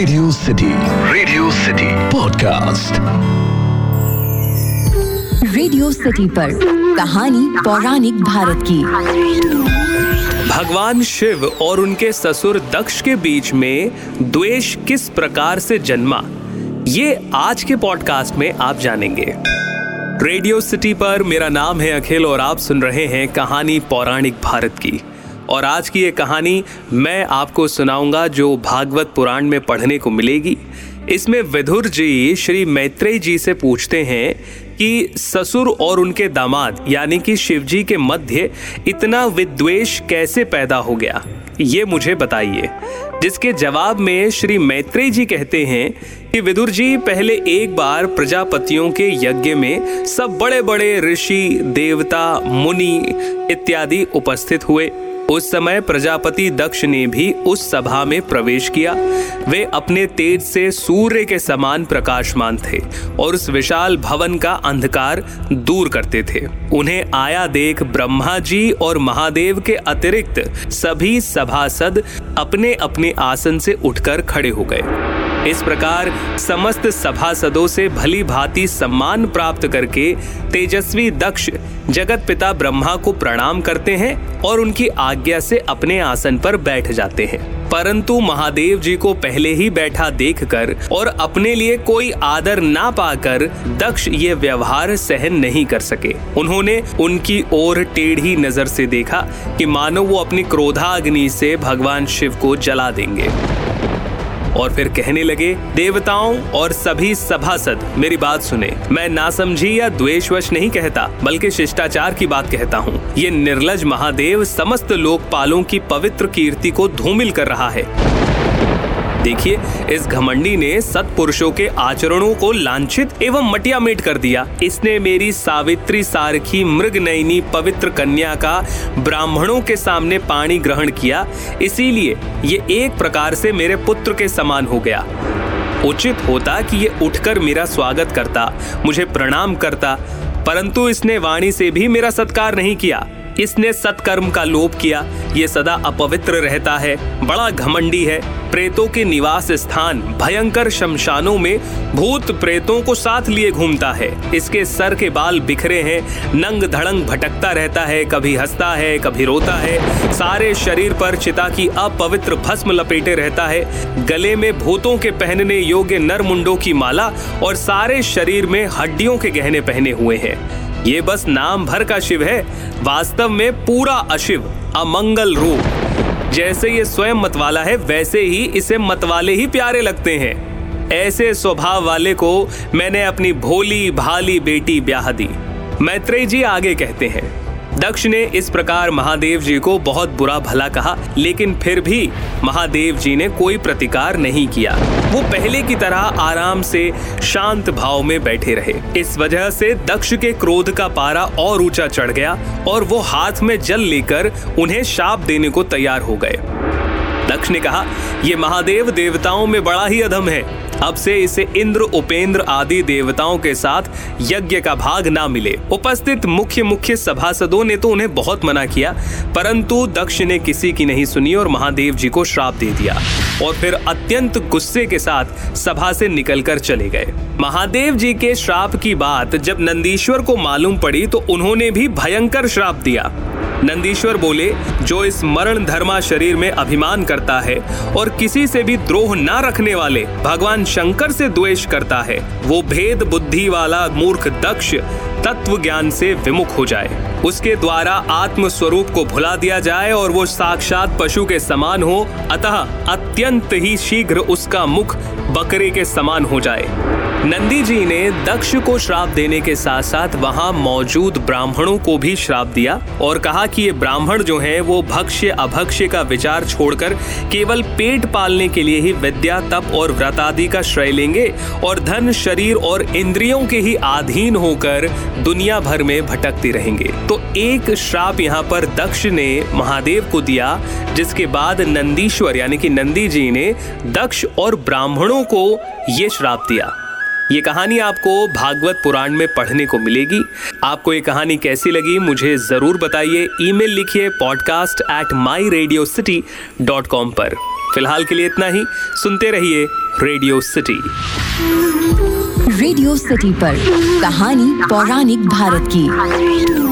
Radio city radio city podcast radio city पर कहानी पौराणिक भारत की। भगवान शिव और उनके ससुर दक्ष के बीच में द्वेष किस प्रकार से जन्मा ये आज के पॉडकास्ट में आप जानेंगे। रेडियो सिटी पर मेरा नाम है अखिल और आप सुन रहे हैं कहानी पौराणिक भारत की। और आज की ये कहानी मैं आपको सुनाऊँगा जो भागवत पुराण में पढ़ने को मिलेगी। इसमें विधुर जी श्री मैत्रेय जी से पूछते हैं कि ससुर और उनके दामाद, यानी कि शिवजी के मध्य, इतना विद्वेष कैसे पैदा हो गया? ये मुझे बताइए। जिसके जवाब में श्री मैत्रेय जी कहते हैं कि विदुर जी, पहले एक बार प्रजापतियों के यज्ञ में सब बड़े बड़े ऋषि, देवता, मुनि इत्यादि उपस्थित हुए। उस समय प्रजापति दक्ष ने भी उस सभा में प्रवेश किया। वे अपने तेज से सूर्य के समान प्रकाशमान थे और उस विशाल भवन का अंधकार दूर करते थे। उन्हें आया देख ब्रह्मा जी और महादेव के अतिरिक्त सभी सभासद अपने अपने आसन से उठकर खड़े हो गए। इस प्रकार समस्त सभासदों से भली भांति सम्मान प्राप्त करके तेजस्वी दक्ष जगत पिता ब्रह्मा को प्रणाम करते हैं और उनकी आज्ञा से अपने आसन पर बैठ जाते हैं। परंतु महादेव जी को पहले ही बैठा देखकर और अपने लिए कोई आदर ना पाकर दक्ष ये व्यवहार सहन नहीं कर सके। उन्होंने उनकी ओर टेढ़ी नज़र से देखा कि मानो वो अपनी क्रोधाग्नि से भगवान शिव को जला देंगे। और फिर कहने लगे, देवताओं और सभी सभासद, मेरी बात सुने। मैं ना समझी या द्वेषवश नहीं कहता, बल्कि शिष्टाचार की बात कहता हूँ। ये निर्लज महादेव समस्त लोकपालों की पवित्र कीर्ति को धूमिल कर रहा है। देखिए, इस घमंडी ने सत्पुरुषों के आचरणों को लांछित एवं मटियामेट कर दिया। इसने मेरी सावित्री सारखी मृग नयनी पवित्र कन्या का ब्राह्मणों के सामने पानी ग्रहण किया। इसीलिए ये एक प्रकार से मेरे पुत्र के समान हो गया। उचित होता कि ये उठकर मेरा स्वागत करता, मुझे प्रणाम करता, परंतु इसने वाणी से भी मेरा सत्कार नहीं किया। इसने सत्कर्म का लोप किया। ये सदा अपवित्र रहता है, बड़ा घमंडी है। प्रेतों के निवास स्थान भयंकर शमशानों में भूत प्रेतों को साथ लिए घूमता है। इसके सर के बाल बिखरे हैं, नंग धड़ंग भटकता रहता है, कभी हंसता है, कभी रोता है। सारे शरीर पर चिता की अपवित्र भस्म लपेटे रहता है। गले में भूतों के पहनने योग्य नर मुंडों की माला और सारे शरीर में हड्डियों के गहने पहने हुए हैं। ये बस नाम भर का शिव है। वास्तव में पूरा अशिव, अमंगल रूप। जैसे ये स्वयं मतवाला है, वैसे ही इसे मतवाले ही प्यारे लगते हैं। ऐसे स्वभाव वाले को मैंने अपनी भोली भाली बेटी ब्याह दी। मैत्रेय जी आगे कहते हैं। दक्ष ने इस प्रकार महादेव जी को बहुत बुरा भला कहा, लेकिन फिर भी महादेव जी ने कोई प्रतिकार नहीं किया। वो पहले की तरह आराम से शांत भाव में बैठे रहे। इस वजह से दक्ष के क्रोध का पारा और ऊँचा चढ़ गया और वो हाथ में जल लेकर उन्हें शाप देने को तैयार हो गए। दक्ष ने कहा, ये महादेव देवताओं में बड़ा ही अधम है। अब से इसे इंद्र, उपेंद्र आदि देवताओं के साथ यज्ञ का भाग ना मिले। उपस्थित मुख्य मुख्य सभासदों ने तो उन्हें बहुत मना किया, परंतु दक्ष ने किसी की नहीं सुनी और महादेव जी को श्राप दे दिया और फिर अत्यंत गुस्से के साथ सभा से निकलकर चले गए। महादेव जी के श्राप की बात जब नंदीश्वर को मालूम पड़ी तो उन्होंने भी भयंकर श्राप दिया। नंदीश्वर बोले, जो इस मरण धर्मा शरीर में अभिमान करता है और किसी से भी द्रोह न रखने वाले भगवान शंकर से द्वेष करता है, वो भेद बुद्धि वाला मूर्ख दक्ष तत्व ज्ञान से विमुख हो जाए। उसके द्वारा आत्म स्वरूप को भुला दिया जाए और वो साक्षात पशु के समान हो, अतः अत्यंत ही शीघ्र उसका मुख बकरे के समान हो जाए। नंदी जी ने दक्ष को श्राप देने के साथ साथ वहाँ मौजूद ब्राह्मणों को भी श्राप दिया और कहा कि ये ब्राह्मण जो हैं, वो भक्ष्य अभक्ष्य का विचार छोड़कर केवल पेट पालने के लिए ही विद्या, तप और व्रत आदि का श्रय लेंगे और धन, शरीर और इंद्रियों के ही अधीन होकर दुनिया भर में भटकते रहेंगे। तो एक श्राप यहाँ पर दक्ष ने महादेव को दिया, जिसके बाद नंदीश्वर, यानी कि नंदी जी ने दक्ष और ब्राह्मणों को ये श्राप दिया। ये कहानी आपको भागवत पुराण में पढ़ने को मिलेगी। आपको ये कहानी कैसी लगी, मुझे ज़रूर बताइए। ईमेल लिखिए podcast at my radio city dot com पर। फ़िलहाल के लिए इतना ही। सुनते रहिए रेडियो सिटी रेडियो सिटी पर कहानी पौराणिक भारत की।